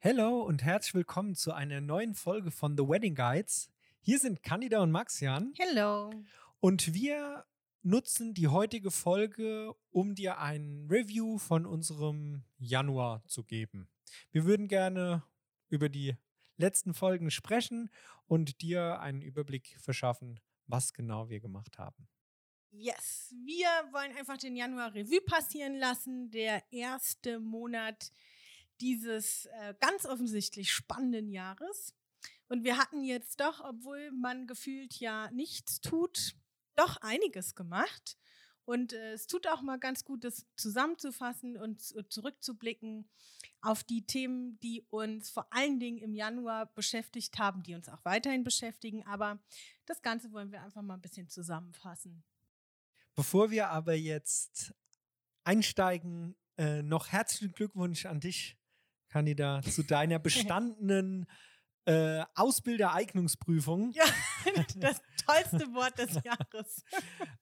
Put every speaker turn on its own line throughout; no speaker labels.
Hello und herzlich willkommen zu einer neuen Folge von The Wedding Guides. Hier sind Candida und Maxian
Hello.
und wir nutzen die heutige Folge, um dir ein Review von unserem Januar zu geben. Wir würden gerne über die letzten Folgen sprechen und dir einen Überblick verschaffen, was genau wir gemacht haben.
Yes, wir wollen einfach den Januar Revue passieren lassen. Der erste Monat dieses äh, ganz offensichtlich spannenden Jahres. Und wir hatten jetzt doch, obwohl man gefühlt ja nichts tut, doch einiges gemacht. Und äh, es tut auch mal ganz gut, das zusammenzufassen und z- zurückzublicken auf die Themen, die uns vor allen Dingen im Januar beschäftigt haben, die uns auch weiterhin beschäftigen. Aber das Ganze wollen wir einfach mal ein bisschen zusammenfassen.
Bevor wir aber jetzt einsteigen, äh, noch herzlichen Glückwunsch an dich, Candida, zu deiner bestandenen äh, Ausbildereignungsprüfung.
Ja, das tollste Wort des Jahres.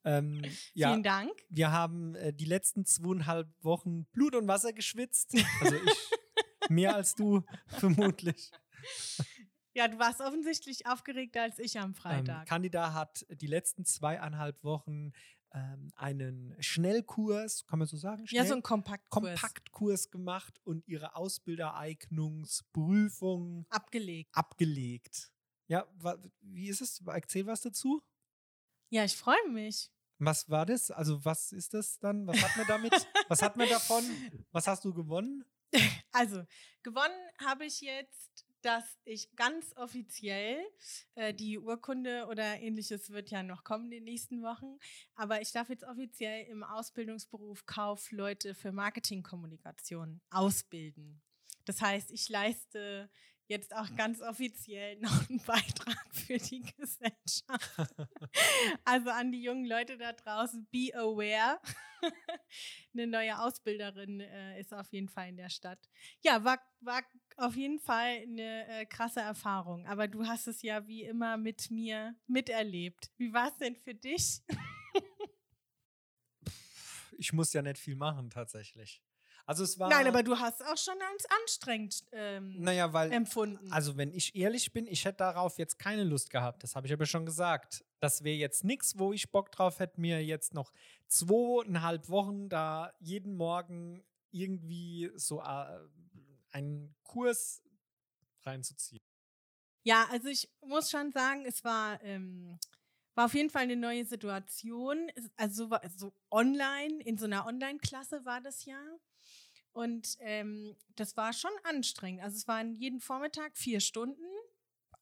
Ähm, ja,
Vielen Dank.
wir haben äh, die letzten zweieinhalb Wochen Blut und Wasser geschwitzt. Also ich mehr als du vermutlich.
Ja, du warst offensichtlich aufgeregter als ich am
Ähm,
Freitag.
Candida hat die letzten zweieinhalb Wochen ähm, einen Schnellkurs, kann man so sagen?
ja, so
Schnell-
ein Kompaktkurs.
Kompaktkurs gemacht und ihre Ausbildereignungsprüfung
Abgelegt.
abgelegt. Ja, wie ist es? Erzähl was dazu.
Ja, ich freue mich.
Was war das? Also, was ist das dann? Was hat man damit? was hat man davon? Was hast du gewonnen?
Also, gewonnen habe ich jetzt, dass ich ganz offiziell äh, die Urkunde oder ähnliches wird ja noch kommen in den nächsten Wochen, aber ich darf jetzt offiziell im Ausbildungsberuf Kaufleute für Marketingkommunikation ausbilden. Das heißt, ich leiste jetzt auch ganz offiziell noch einen Beitrag für die Gesellschaft. Also an die jungen Leute da draußen, be aware. Eine neue Ausbilderin äh, ist auf jeden Fall in der Stadt. Ja, war, war auf jeden Fall eine äh, krasse Erfahrung. Aber du hast es ja wie immer mit mir miterlebt. Wie war es denn für dich?
Ich muss ja nicht viel machen, tatsächlich. Also, es war.
Nein, aber du hast auch schon als anstrengend ähm,
Naja, weil.
empfunden.
Also, wenn ich ehrlich bin, ich hätte darauf jetzt keine Lust gehabt. Das habe ich aber schon gesagt. Das wäre jetzt nichts, wo ich Bock drauf hätte, mir jetzt noch zweieinhalb Wochen da jeden Morgen irgendwie so äh, einen Kurs reinzuziehen.
Ja, also ich muss schon sagen, es war, ähm, war auf jeden Fall eine neue Situation. Also so, war- so online, in so einer Online-Klasse war das ja. Und ähm, das war schon anstrengend. Also es waren jeden Vormittag vier Stunden.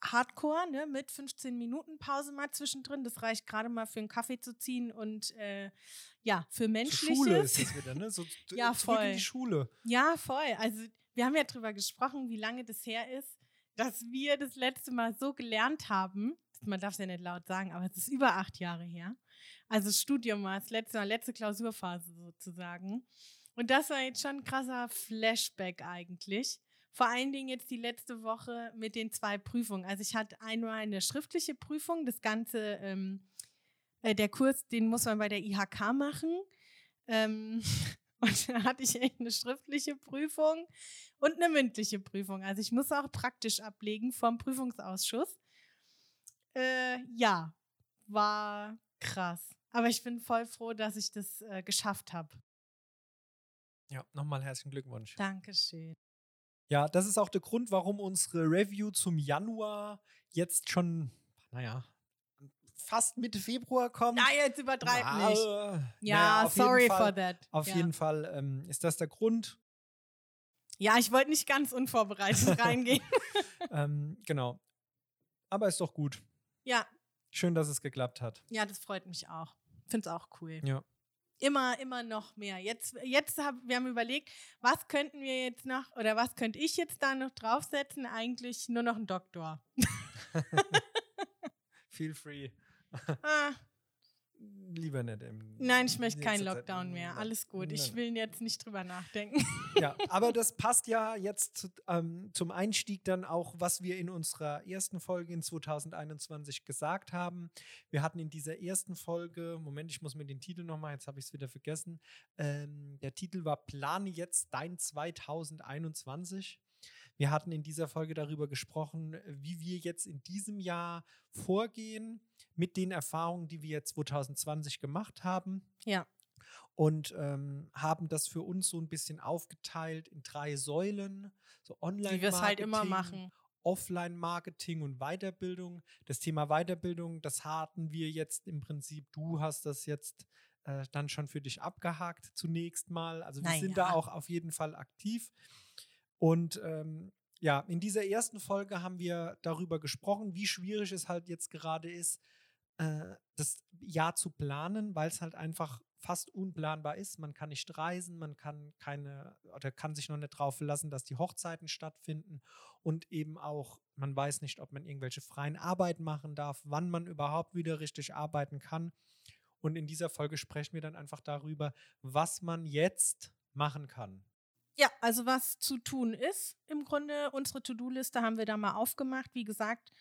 Hardcore, ne, mit 15 Minuten Pause mal zwischendrin. Das reicht gerade mal für einen Kaffee zu ziehen und äh, ja, für Menschliches.
Schule ist es wieder, ne? So
Ja,
zurück in
voll.
die Schule.
Ja, voll. Also wir haben ja drüber gesprochen, wie lange das her ist, dass wir das letzte Mal so gelernt haben. Man darf es ja nicht laut sagen, aber es ist über acht Jahre her. Also das Studium war das letzte Mal, letzte Klausurphase sozusagen. Und das war jetzt schon ein krasser Flashback eigentlich. Vor allen Dingen jetzt die letzte Woche mit den zwei Prüfungen. Also ich hatte einmal eine schriftliche Prüfung, das Ganze, ähm, äh, der Kurs, den muss man bei der IHK machen. Ähm, und dann hatte ich echt eine schriftliche Prüfung und eine mündliche Prüfung. Also ich muss auch praktisch ablegen vom Prüfungsausschuss. Äh, ja, war krass. Aber ich bin voll froh, dass ich das äh, geschafft habe.
Ja, nochmal herzlichen Glückwunsch.
Dankeschön.
Ja, das ist auch der Grund, warum unsere Review zum Januar jetzt schon, naja, fast Mitte Februar kommt.
Na, jetzt übertreib
Na,
nicht.
äh,
Ja,
naja,
sorry
Fall,
for that.
Auf
ja.
jeden Fall ähm, ist das der Grund.
Ja, ich wollte nicht ganz unvorbereitet reingehen.
ähm, genau. Aber ist doch gut.
Ja,
Schön, dass es geklappt hat.
ja, das freut mich auch. Finde es auch cool.
Ja.
Immer, immer noch mehr. Jetzt, jetzt haben wir haben überlegt, was könnten wir jetzt noch oder was könnte ich jetzt da noch draufsetzen? Eigentlich nur noch ein Doktor.
Feel free.
Ah,
Lieber nicht. Im,
nein, ich möchte
in
keinen. Lockdown mehr. Alles gut. Ich
Nein.
will jetzt nicht drüber nachdenken.
Ja, aber das passt ja jetzt zu- ähm, zum Einstieg dann auch, was wir in unserer ersten Folge in 2021 gesagt haben. Wir hatten in dieser ersten Folge, Moment, ich muss mir den Titel nochmal, jetzt habe ich es wieder vergessen. Ähm, der Titel war Plane jetzt dein 2021. Wir hatten in dieser Folge darüber gesprochen, wie wir jetzt in diesem Jahr vorgehen mit den Erfahrungen, die wir 2020 gemacht haben.
Ja.
Und ähm, haben das für uns so ein bisschen aufgeteilt in drei Säulen. So Online-Marketing,
Wie wir es halt immer machen.
Offline-Marketing und Weiterbildung. Das Thema Weiterbildung, das hatten wir jetzt im Prinzip, du hast das jetzt äh, dann schon für dich abgehakt zunächst mal. Also wir
Naja.
sind da auch auf jeden Fall aktiv. Und ähm, ja, in dieser ersten Folge haben wir darüber gesprochen, wie schwierig es halt jetzt gerade ist, äh, das Jahr zu planen, weil es halt einfach fast unplanbar ist. Man kann nicht reisen, man kann keine oder kann sich noch nicht darauf verlassen, dass die Hochzeiten stattfinden und eben auch, man weiß nicht, ob man irgendwelche freien Arbeiten machen darf, wann man überhaupt wieder richtig arbeiten kann. Und in dieser Folge sprechen wir dann einfach darüber, was man jetzt machen kann.
Ja, also was zu tun ist, im Grunde unsere To-Do-Liste haben wir da mal aufgemacht. Wie gesagt,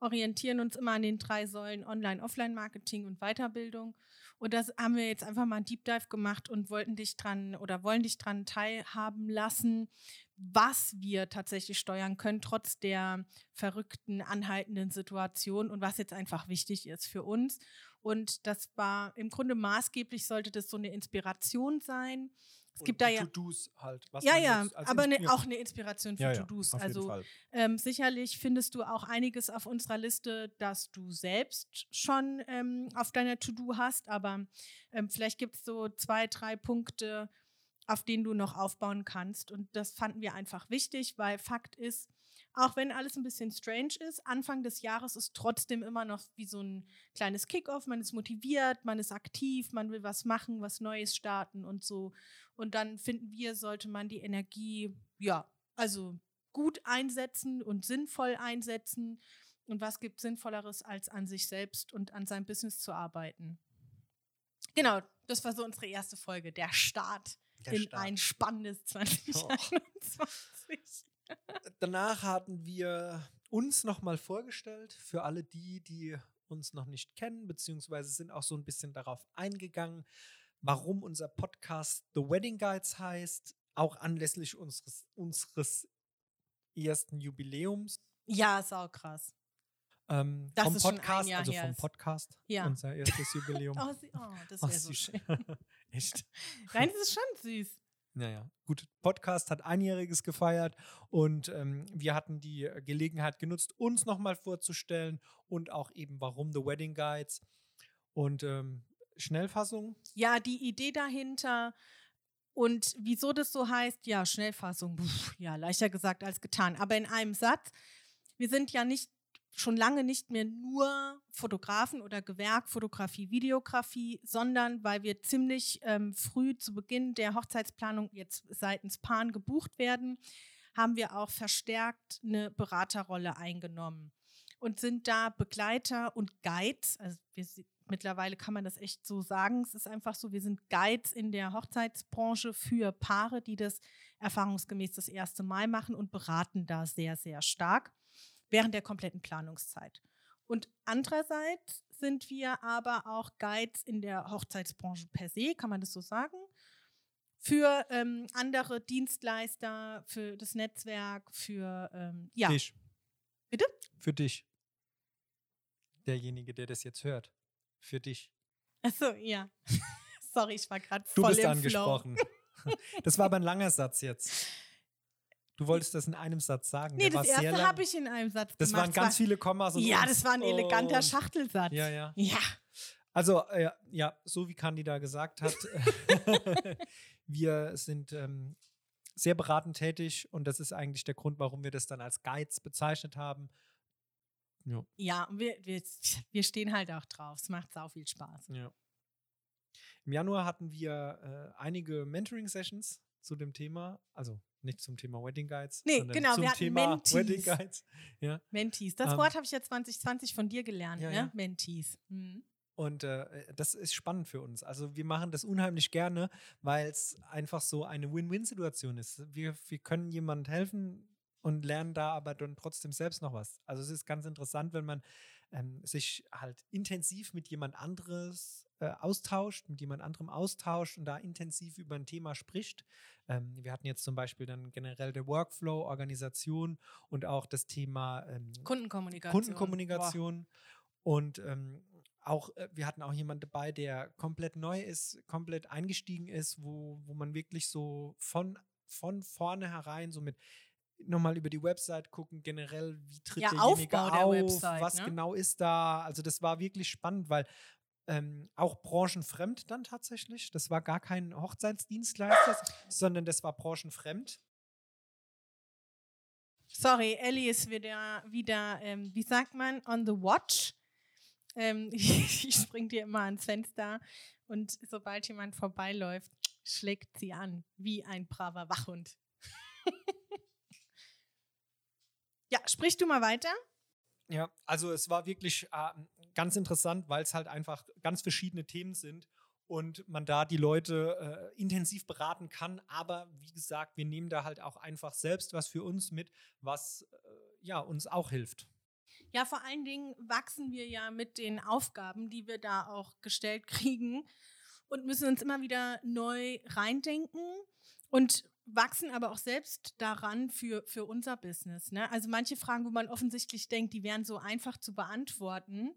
orientieren uns immer an den drei Säulen Online, Offline-Marketing und Weiterbildung. Und das haben wir jetzt einfach mal einen Deep Dive gemacht und wollten dich dran oder wollen dich dran teilhaben lassen, was wir tatsächlich steuern können, trotz der verrückten, anhaltenden Situation und was jetzt einfach wichtig ist für uns. Und das war im Grunde maßgeblich, sollte das so eine Inspiration sein. Es gibt da ja.
To-Dos halt.
Ja, ja, aber ne, auch eine Inspiration für
ja, ja,
To-Dos.
jeden
Also ähm, sicherlich findest du auch einiges auf unserer Liste, das du selbst schon ähm, auf deiner To-Do hast, aber ähm, vielleicht gibt es so zwei, drei Punkte, auf denen du noch aufbauen kannst. Und das fanden wir einfach wichtig, weil Fakt ist, auch wenn alles ein bisschen strange ist, Anfang des Jahres ist trotzdem immer noch wie so ein kleines Kickoff. Man ist motiviert, man ist aktiv, man will was machen, was Neues starten und so. Und dann finden wir, sollte man die Energie, ja, also gut einsetzen und sinnvoll einsetzen. Und was gibt Sinnvolleres, als an sich selbst und an seinem Business zu arbeiten? Genau, das war so unsere erste Folge, der Start
Der
in
Start.
ein spannendes 2021.
Danach hatten wir uns nochmal vorgestellt für alle die, die uns noch nicht kennen, beziehungsweise sind auch so ein bisschen darauf eingegangen, warum unser Podcast The Wedding Guides heißt, auch anlässlich unseres, unseres ersten Jubiläums.
Ja, sau krass.
Ähm,
Das
vom
ist schon ein
Podcast,
Jahr
also
her
vom
ist.
Podcast,
Ja.
unser erstes Jubiläum.
Oh, oh das
Oh,
wäre so schön.
Echt?
Nein, das ist schon süß.
Naja, gut. Podcast hat einjähriges gefeiert und ähm, wir hatten die Gelegenheit genutzt, uns nochmal vorzustellen und auch eben, warum The Wedding Guides. Und ähm, Schnellfassung,
Ja, die Idee dahinter und wieso das so heißt, ja, Schnellfassung, pf, ja, leichter gesagt als getan. Aber in einem Satz, wir sind ja nicht schon lange nicht mehr nur Fotografen oder Gewerk, Fotografie, Videografie, sondern weil wir ziemlich ähm, früh zu Beginn der Hochzeitsplanung jetzt seitens Pan gebucht werden, haben wir auch verstärkt eine Beraterrolle eingenommen und sind da Begleiter und Guides. Also wir, mittlerweile kann man das echt so sagen. Es ist einfach so, wir sind Guides in der Hochzeitsbranche für Paare, die das erfahrungsgemäß das erste Mal machen und beraten da sehr, sehr stark während der kompletten Planungszeit. Und andererseits sind wir aber auch Guides in der Hochzeitsbranche per se, kann man das so sagen? Für ähm, andere Dienstleister, für das Netzwerk, für ähm, ja.
dich.
Bitte?
Für dich. Derjenige, der das jetzt hört. Für dich.
Achso, ja. Sorry, ich war gerade
Du
voll
bist
im
angesprochen. das war aber ein langer Satz jetzt. Du wolltest das in einem Satz sagen.
Nee,
Der
das erste habe ich in einem Satz
Das
gemacht.
waren ganz viele Kommas. Und
Ja, das war ein eleganter
Und-
Schachtelsatz.
Ja, ja.
Ja.
Also, äh, ja, so wie Candida gesagt hat, wir sind ähm, sehr beratend tätig und das ist eigentlich der Grund, warum wir das dann als Guides bezeichnet haben. Ja,
Ja, wir, wir, wir stehen halt auch drauf. Es macht sau viel Spaß.
ja. Im Januar hatten wir äh, einige Mentoring-Sessions zu dem Thema, also nicht zum Thema Wedding Guides,
Nee, genau,
zum
wir hatten
Thema
Mentees.
Wedding Guides. Ja.
Mentees. Das
Ähm,
Wort habe ich ja 2020 von dir gelernt,
ja,
ne?
ja.
Mentees. Mhm.
Und äh, das ist spannend für uns. Also wir machen das unheimlich gerne, weil es einfach so eine Win-Win-Situation ist. Wir, wir können jemandem helfen und lernen da aber dann trotzdem selbst noch was. Also es ist ganz interessant, wenn man ähm, sich halt intensiv mit jemand anderes äh, austauscht, mit jemand anderem austauscht und da intensiv über ein Thema spricht. Ähm, wir hatten jetzt zum Beispiel dann generell der Workflow, Organisation und auch das Thema ähm,
Kundenkommunikation.
Kundenkommunikation. Und ähm, auch, äh, wir hatten auch jemanden dabei, der komplett neu ist, komplett eingestiegen ist, wo, wo man wirklich so von, von vornherein so mit nochmal über die Website gucken, generell, wie tritt
Ja,
derjenige
Aufbau der
auf,
Website,
was
ne?
genau ist da. Also das war wirklich spannend, weil ähm, auch branchenfremd dann tatsächlich. Das war gar kein Hochzeitsdienstleister, sondern das war branchenfremd.
Sorry, Ellie ist wieder, wieder ähm, wie sagt man, on the watch. Ähm, ich springe dir immer ans Fenster und sobald jemand vorbeiläuft, schlägt sie an, wie ein braver Wachhund. ja, sprich du mal weiter.
Ja, also es war wirklich äh, ganz interessant, weil es halt einfach ganz verschiedene Themen sind und man da die Leute äh, intensiv beraten kann. Aber wie gesagt, wir nehmen da halt auch einfach selbst was für uns mit, was äh, ja uns auch hilft.
Ja, vor allen Dingen wachsen wir ja mit den Aufgaben, die wir da auch gestellt kriegen und müssen uns immer wieder neu reindenken und wachsen aber auch selbst daran für, für unser Business. Ne? Also manche Fragen, wo man offensichtlich denkt, die wären so einfach zu beantworten,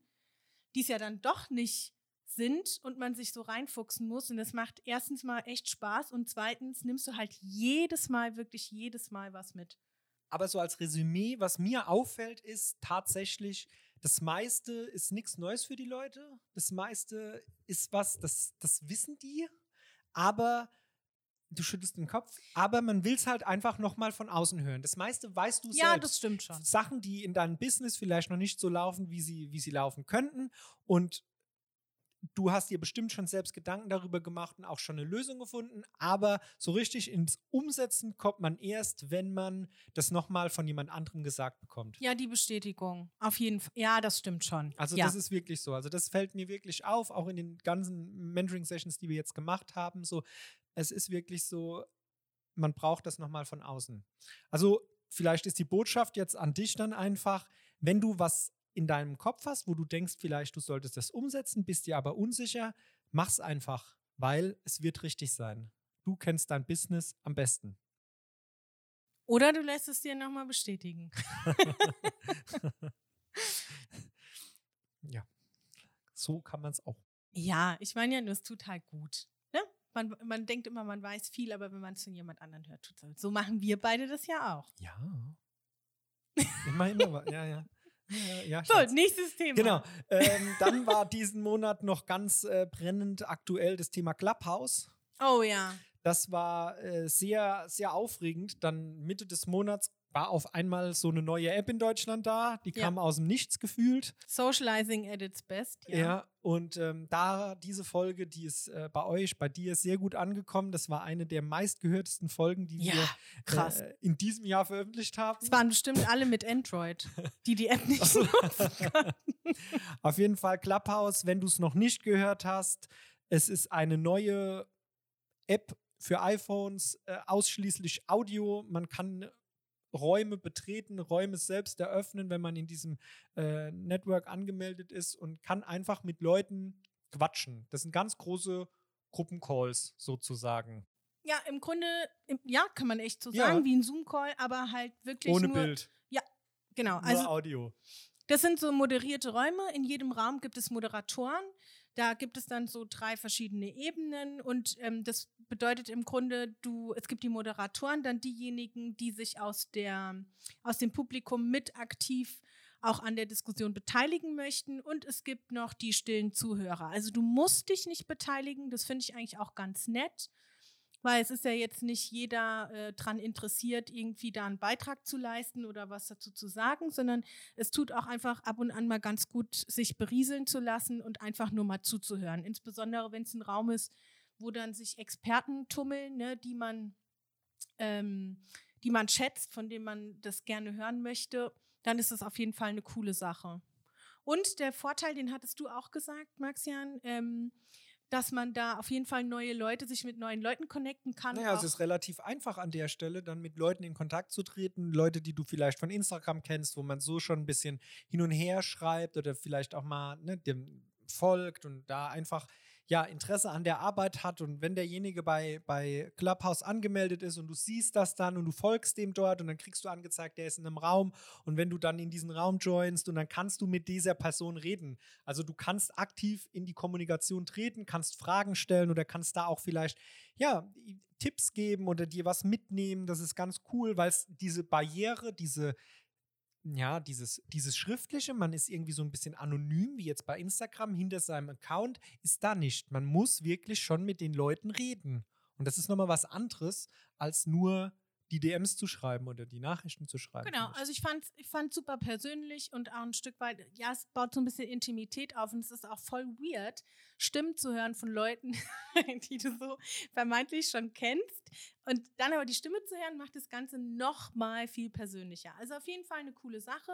die es ja dann doch nicht sind und man sich so reinfuchsen muss. Und das macht erstens mal echt Spaß und zweitens nimmst du halt jedes Mal, wirklich jedes Mal was mit.
Aber so als Resümee, was mir auffällt, ist tatsächlich, das meiste ist nichts Neues für die Leute. Das meiste ist was, das, das wissen die, aber du schüttelst den Kopf, aber man will es halt einfach nochmal von außen hören. Das meiste weißt du
Ja,
selbst.
das stimmt schon.
Sachen, die in deinem Business vielleicht noch nicht so laufen, wie sie, wie sie laufen könnten. Und du hast dir bestimmt schon selbst Gedanken darüber gemacht und auch schon eine Lösung gefunden. Aber so richtig ins Umsetzen kommt man erst, wenn man das nochmal von jemand anderem gesagt bekommt.
Ja, die Bestätigung. Auf jeden Fall. Ja, das stimmt schon.
Also
ja.
das ist wirklich so. Also das fällt mir wirklich auf, auch in den ganzen Mentoring-Sessions, die wir jetzt gemacht haben. So, es ist wirklich so, man braucht das nochmal von außen. Also vielleicht ist die Botschaft jetzt an dich dann einfach, wenn du was in deinem Kopf hast, wo du denkst, vielleicht du solltest das umsetzen, bist dir aber unsicher, mach's einfach, weil es wird richtig sein. Du kennst dein Business am besten.
Oder du lässt es dir nochmal bestätigen.
ja, so kann man es auch.
Ja, ich meine ja, nur es tut halt gut. Man, man denkt immer, man weiß viel, aber wenn man es von jemand anderem hört, tut es halt. So machen wir beide das ja auch.
Ja. Immer, immer, ja, ja. Ja, ja,
So,
Schatz.
nächstes Thema.
Genau. Ähm, dann war diesen Monat noch ganz äh, brennend aktuell das Thema Clubhouse.
Oh ja.
Das war äh, sehr, sehr aufregend. Dann Mitte des Monats war auf einmal so eine neue App in Deutschland da. Die
Ja.
kam aus dem Nichts gefühlt.
Socializing at its best.
Ja.
Ja.
und ähm, da diese Folge, die ist äh, bei euch, bei dir sehr gut angekommen. Das war eine der meistgehörtesten Folgen, die
Ja,
wir. Äh, in diesem Jahr veröffentlicht haben.
Es waren bestimmt alle mit Android, die die App nicht nutzen können.
Auf jeden Fall Clubhouse, wenn du es noch nicht gehört hast. Es ist eine neue App für iPhones, äh, ausschließlich Audio. Man kann Räume betreten, Räume selbst eröffnen, wenn man in diesem äh, Network angemeldet ist und kann einfach mit Leuten quatschen. Das sind ganz große Gruppencalls sozusagen.
Ja, im Grunde, im, ja, kann man echt so
Ja.
sagen, wie ein Zoom-Call, aber halt wirklich
Ohne
nur.
Bild,
Genau,
nur
also
Audio.
Das sind so moderierte Räume. In jedem Raum gibt es Moderatoren. Da gibt es dann so drei verschiedene Ebenen und ähm, das bedeutet im Grunde, du, es gibt die Moderatoren, dann diejenigen, die sich aus der, aus dem Publikum mit aktiv auch an der Diskussion beteiligen möchten und es gibt noch die stillen Zuhörer. Also du musst dich nicht beteiligen, das finde ich eigentlich auch ganz nett, weil es ist ja jetzt nicht jeder äh, dran interessiert, irgendwie da einen Beitrag zu leisten oder was dazu zu sagen, sondern es tut auch einfach ab und an mal ganz gut, sich berieseln zu lassen und einfach nur mal zuzuhören. Insbesondere, wenn es ein Raum ist, wo dann sich Experten tummeln, ne, die man, ähm, die man schätzt, von denen man das gerne hören möchte, dann ist das auf jeden Fall eine coole Sache. Und der Vorteil, den hattest du auch gesagt, Maxian, ähm, dass man da auf jeden Fall neue Leute, sich mit neuen Leuten connecten kann.
Naja, es ist relativ einfach an der Stelle, dann mit Leuten in Kontakt zu treten. Leute, die du vielleicht von Instagram kennst, wo man so schon ein bisschen hin und her schreibt oder vielleicht auch mal ne, dem folgt und da einfach ja, Interesse an der Arbeit hat und wenn derjenige bei, bei Clubhouse angemeldet ist und du siehst das dann und du folgst dem dort und dann kriegst du angezeigt, der ist in einem Raum und wenn du dann in diesen Raum joinst und dann kannst du mit dieser Person reden. Also du kannst aktiv in die Kommunikation treten, kannst Fragen stellen oder kannst da auch vielleicht, ja, Tipps geben oder dir was mitnehmen. Das ist ganz cool, weil es diese Barriere, diese ja, dieses, dieses Schriftliche, man ist irgendwie so ein bisschen anonym, wie jetzt bei Instagram, hinter seinem Account, ist da nicht. Man muss wirklich schon mit den Leuten reden. Und das ist nochmal was anderes, als nur die DMs zu schreiben oder die Nachrichten zu schreiben.
Genau, also ich fand es ich fand super persönlich und auch ein Stück weit, ja, es baut so ein bisschen Intimität auf und es ist auch voll weird, Stimmen zu hören von Leuten, die du so vermeintlich schon kennst. Und dann aber die Stimme zu hören, macht das Ganze noch mal viel persönlicher. Also auf jeden Fall eine coole Sache.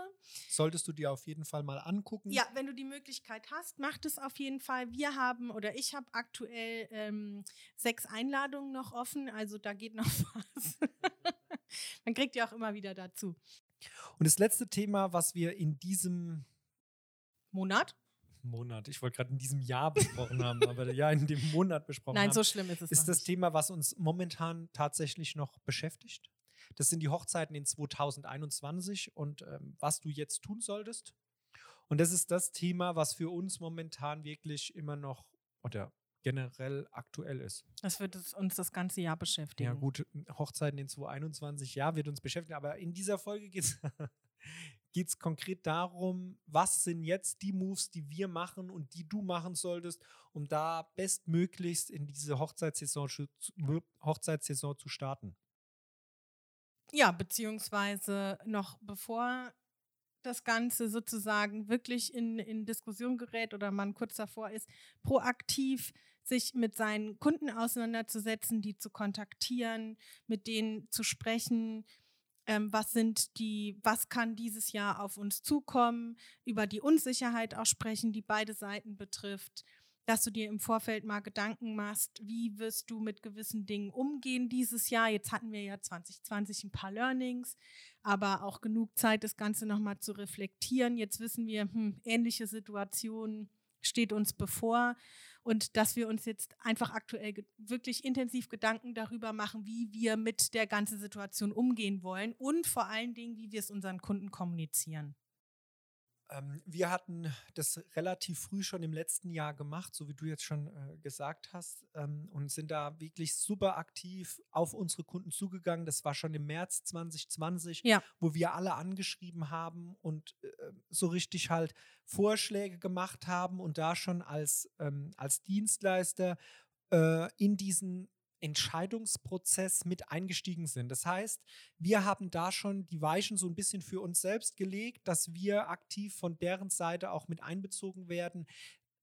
Solltest du dir auf jeden Fall mal angucken.
Ja, wenn du die Möglichkeit hast, mach das auf jeden Fall. Wir haben oder ich habe aktuell ähm, sechs Einladungen noch offen, also da geht noch was. Man kriegt ja auch immer wieder dazu.
Und das letzte Thema, was wir in diesem
Monat
Monat, ich wollte gerade in diesem Jahr besprochen haben, aber ja, in dem Monat besprochen
Nein,
haben.
so schlimm ist es
Ist das
nicht.
Thema, was uns momentan tatsächlich noch beschäftigt? Das sind die Hochzeiten in 2021 und ähm, was du jetzt tun solltest. Und das ist das Thema, was für uns momentan wirklich immer noch oder generell aktuell ist.
Das wird uns das ganze Jahr beschäftigen.
Ja, gut, Hochzeiten in 2021, ja, wird uns beschäftigen, aber in dieser Folge geht es konkret darum, was sind jetzt die Moves, die wir machen und die du machen solltest, um da bestmöglichst in diese Hochzeitssaison, Hochzeitssaison zu starten.
Ja, beziehungsweise noch bevor das Ganze sozusagen wirklich in, in Diskussion gerät oder man kurz davor ist, proaktiv sich mit seinen Kunden auseinanderzusetzen, die zu kontaktieren, mit denen zu sprechen, ähm, was sind die, was kann dieses Jahr auf uns zukommen, über die Unsicherheit auch sprechen, die beide Seiten betrifft, dass du dir im Vorfeld mal Gedanken machst, wie wirst du mit gewissen Dingen umgehen dieses Jahr. Jetzt hatten wir ja 2020 ein paar Learnings, aber auch genug Zeit, das Ganze nochmal zu reflektieren. Jetzt wissen wir, hm, ähnliche Situationen steht uns bevor und dass wir uns jetzt einfach aktuell wirklich intensiv Gedanken darüber machen, wie wir mit der ganzen Situation umgehen wollen und vor allen Dingen, wie wir es unseren Kunden kommunizieren.
Ähm, wir hatten das relativ früh schon im letzten Jahr gemacht, so wie du jetzt schon äh, gesagt hast, ähm, und sind da wirklich super aktiv auf unsere Kunden zugegangen. Das war schon im März 2020,
ja.
wo wir alle angeschrieben haben und äh, so richtig halt Vorschläge gemacht haben und da schon als, ähm, als Dienstleister äh, in diesen Entscheidungsprozess mit eingestiegen sind. Das heißt, wir haben da schon die Weichen so ein bisschen für uns selbst gelegt, dass wir aktiv von deren Seite auch mit einbezogen werden.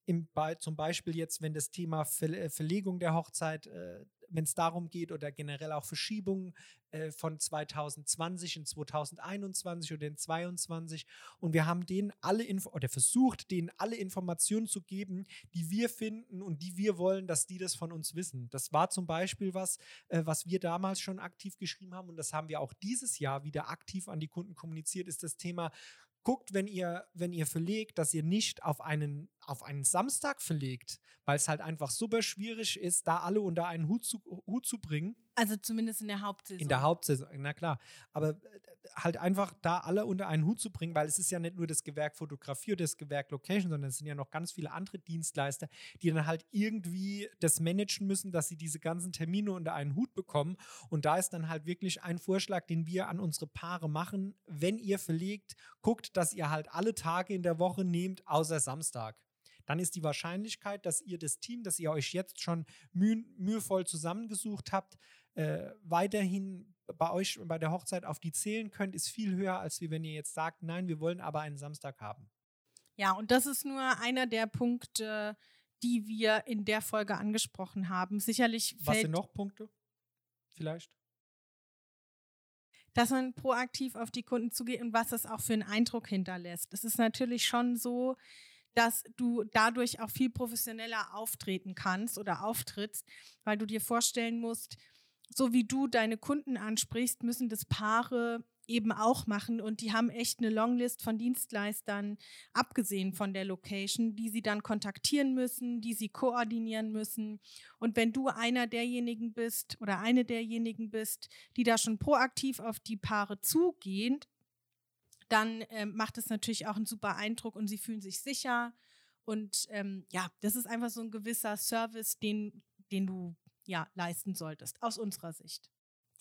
Im, zum Beispiel jetzt, wenn das Thema äh, Verlegung der Hochzeit äh, wenn es darum geht oder generell auch Verschiebungen äh, von 2020 in 2021 oder in 2022. Und wir haben denen alle Info oder versucht, denen alle Informationen zu geben, die wir finden und die wir wollen, dass die das von uns wissen. Das war zum Beispiel was, äh, was wir damals schon aktiv geschrieben haben und das haben wir auch dieses Jahr wieder aktiv an die Kunden kommuniziert, ist das Thema guckt, wenn ihr, wenn ihr verlegt, dass ihr nicht auf einen, auf einen Samstag verlegt, weil es halt einfach super schwierig ist, da alle unter einen Hut zu, Hut zu bringen.
Also zumindest in der Hauptsaison.
In der Hauptsaison, na klar. Aber äh, halt einfach da alle unter einen Hut zu bringen, weil es ist ja nicht nur das Gewerk Fotografie oder das Gewerk Location, sondern es sind ja noch ganz viele andere Dienstleister, die dann halt irgendwie das managen müssen, dass sie diese ganzen Termine unter einen Hut bekommen. Und da ist dann halt wirklich ein Vorschlag, den wir an unsere Paare machen. Wenn ihr verlegt, guckt, dass ihr halt alle Tage in der Woche nehmt, außer Samstag dann ist die Wahrscheinlichkeit, dass ihr das Team, das ihr euch jetzt schon müh mühevoll zusammengesucht habt, äh, weiterhin bei euch bei der Hochzeit auf die zählen könnt, ist viel höher, als wenn ihr jetzt sagt, nein, wir wollen aber einen Samstag haben.
Ja, und das ist nur einer der Punkte, die wir in der Folge angesprochen haben. Sicherlich
Was sind noch Punkte? Vielleicht?
Dass man proaktiv auf die Kunden zugeht und was das auch für einen Eindruck hinterlässt. Es ist natürlich schon so, dass du dadurch auch viel professioneller auftreten kannst oder auftrittst, weil du dir vorstellen musst, so wie du deine Kunden ansprichst, müssen das Paare eben auch machen und die haben echt eine Longlist von Dienstleistern, abgesehen von der Location, die sie dann kontaktieren müssen, die sie koordinieren müssen. Und wenn du einer derjenigen bist oder eine derjenigen bist, die da schon proaktiv auf die Paare zugehen, dann äh, macht es natürlich auch einen super Eindruck und sie fühlen sich sicher. Und ähm, ja, das ist einfach so ein gewisser Service, den, den du ja leisten solltest, aus unserer Sicht.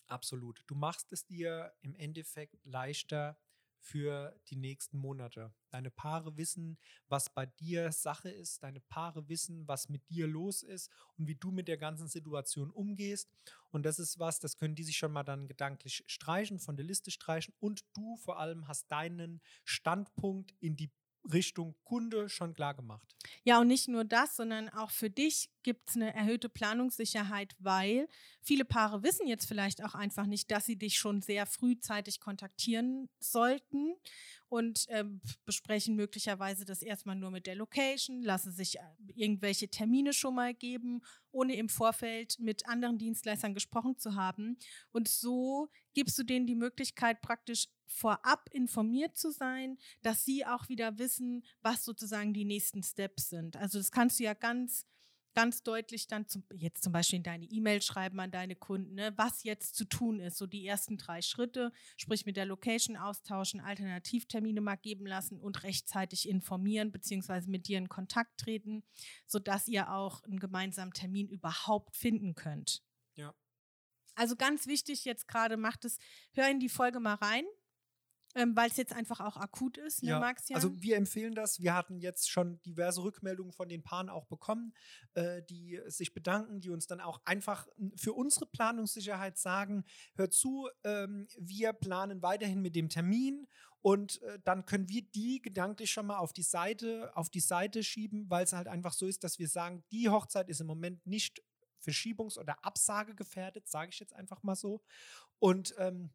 Absolut. Du machst es dir im Endeffekt leichter für die nächsten Monate. Deine Paare wissen, was bei dir Sache ist. Deine Paare wissen, was mit dir los ist und wie du mit der ganzen Situation umgehst. Und das ist was, das können die sich schon mal dann gedanklich streichen, von der Liste streichen. Und du vor allem hast deinen Standpunkt in die Richtung Kunde schon klar gemacht.
Ja, und nicht nur das, sondern auch für dich gibt es eine erhöhte Planungssicherheit, weil viele Paare wissen jetzt vielleicht auch einfach nicht, dass sie dich schon sehr frühzeitig kontaktieren sollten und äh, besprechen möglicherweise das erstmal nur mit der Location, lassen sich äh, irgendwelche Termine schon mal geben, ohne im Vorfeld mit anderen Dienstleistern gesprochen zu haben. Und so gibst du denen die Möglichkeit, praktisch vorab informiert zu sein, dass sie auch wieder wissen, was sozusagen die nächsten Steps sind. Also das kannst du ja ganz ganz deutlich dann zum, jetzt zum Beispiel in deine E-Mail schreiben an deine Kunden, ne, was jetzt zu tun ist. So die ersten drei Schritte, sprich mit der Location austauschen, Alternativtermine mal geben lassen und rechtzeitig informieren beziehungsweise mit dir in Kontakt treten, sodass ihr auch einen gemeinsamen Termin überhaupt finden könnt.
Ja.
Also ganz wichtig jetzt gerade, macht es, hör in die Folge mal rein. Ähm, Weil es jetzt einfach auch akut ist, ne,
Ja,
Max?
also wir empfehlen das. Wir hatten jetzt schon diverse Rückmeldungen von den Paaren auch bekommen, äh, die sich bedanken, die uns dann auch einfach für unsere Planungssicherheit sagen, hör zu, ähm, wir planen weiterhin mit dem Termin und äh, dann können wir die gedanklich schon mal auf die Seite, auf die Seite schieben, weil es halt einfach so ist, dass wir sagen, die Hochzeit ist im Moment nicht verschiebungs- oder Absage gefährdet, sage ich jetzt einfach mal so. Und ähm,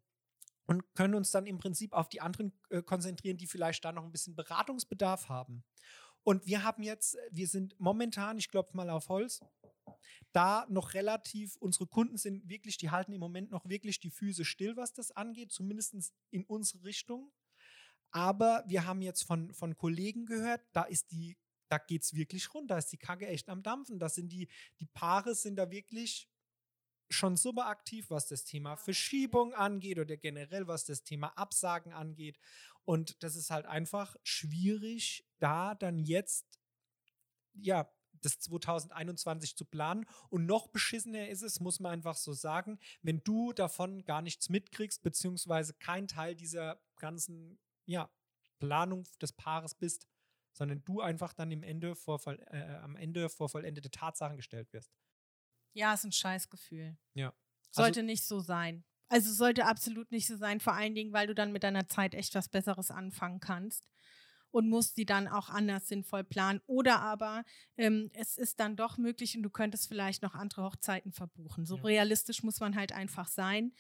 und können uns dann im Prinzip auf die anderen äh, konzentrieren, die vielleicht da noch ein bisschen Beratungsbedarf haben. Und wir haben jetzt, äh, wir sind momentan, ich klopfe mal auf Holz, da noch relativ, unsere Kunden sind wirklich, die halten im Moment noch wirklich die Füße still, was das angeht, zumindest in unsere Richtung. Aber wir haben jetzt von, von Kollegen gehört, da ist die, da geht es wirklich rund, da ist die Kacke echt am Dampfen. Da sind die, die Paare sind da wirklich schon super aktiv, was das Thema Verschiebung angeht oder generell was das Thema Absagen angeht. Und das ist halt einfach schwierig, da dann jetzt, ja, das 2021 zu planen. Und noch beschissener ist es, muss man einfach so sagen, wenn du davon gar nichts mitkriegst, beziehungsweise kein Teil dieser ganzen, ja, Planung des Paares bist, sondern du einfach dann im Ende vor, äh, am Ende vor vollendete Tatsachen gestellt wirst.
Ja, ist ein Scheißgefühl.
Ja.
Sollte nicht so sein. Also sollte absolut nicht so sein, vor allen Dingen, weil du dann mit deiner Zeit echt was Besseres anfangen kannst und musst sie dann auch anders sinnvoll planen. Oder aber ähm, es ist dann doch möglich und du könntest vielleicht noch andere Hochzeiten verbuchen. So
Ja.
realistisch muss man halt einfach sein.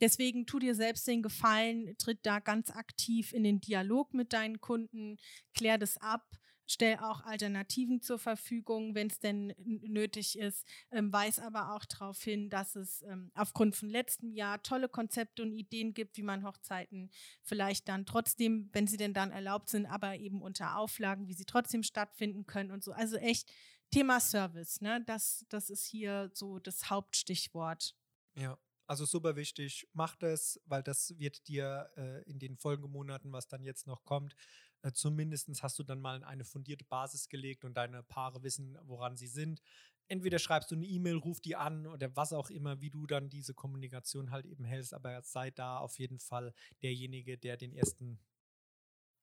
Deswegen tu dir selbst den Gefallen, tritt da ganz aktiv in den Dialog mit deinen Kunden, klär das ab, stell auch Alternativen zur Verfügung, wenn es denn nötig ist. Ähm, weiß aber auch darauf hin, dass es ähm, aufgrund von letztem Jahr tolle Konzepte und Ideen gibt, wie man Hochzeiten vielleicht dann trotzdem, wenn sie denn dann erlaubt sind, aber eben unter Auflagen, wie sie trotzdem stattfinden können und so. Also echt Thema Service, ne? Das, das ist hier so das Hauptstichwort.
Ja, also super wichtig. Mach das, weil das wird dir äh, in den Folgemonaten, was dann jetzt noch kommt, äh, zumindest hast du dann mal eine fundierte Basis gelegt und deine Paare wissen, woran sie sind. Entweder schreibst du eine E-Mail, ruf die an oder was auch immer, wie du dann diese Kommunikation halt eben hältst, aber sei da auf jeden Fall derjenige, der den ersten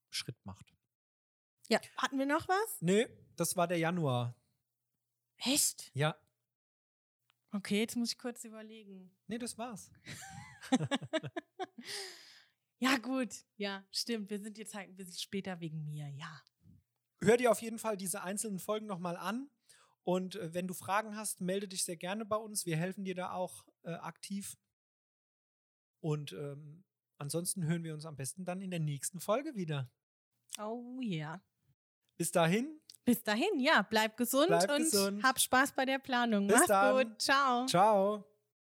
Schritt macht.
Ja, hatten wir noch was?
Nö, das war der Januar.
Echt?
Ja,
Okay, jetzt muss ich kurz überlegen.
nee, das war's.
ja, gut. Ja, stimmt. Wir sind jetzt halt ein bisschen später wegen mir, ja.
Hör dir auf jeden Fall diese einzelnen Folgen nochmal an. Und äh, wenn du Fragen hast, melde dich sehr gerne bei uns. Wir helfen dir da auch äh, aktiv. Und ähm, ansonsten hören wir uns am besten dann in der nächsten Folge wieder.
Oh yeah.
Bis dahin,
Bis dahin, ja, bleib gesund
Bleib
und
gesund.
hab Spaß bei der Planung.
Bis
Mach's
dann.
gut. Ciao.
ciao.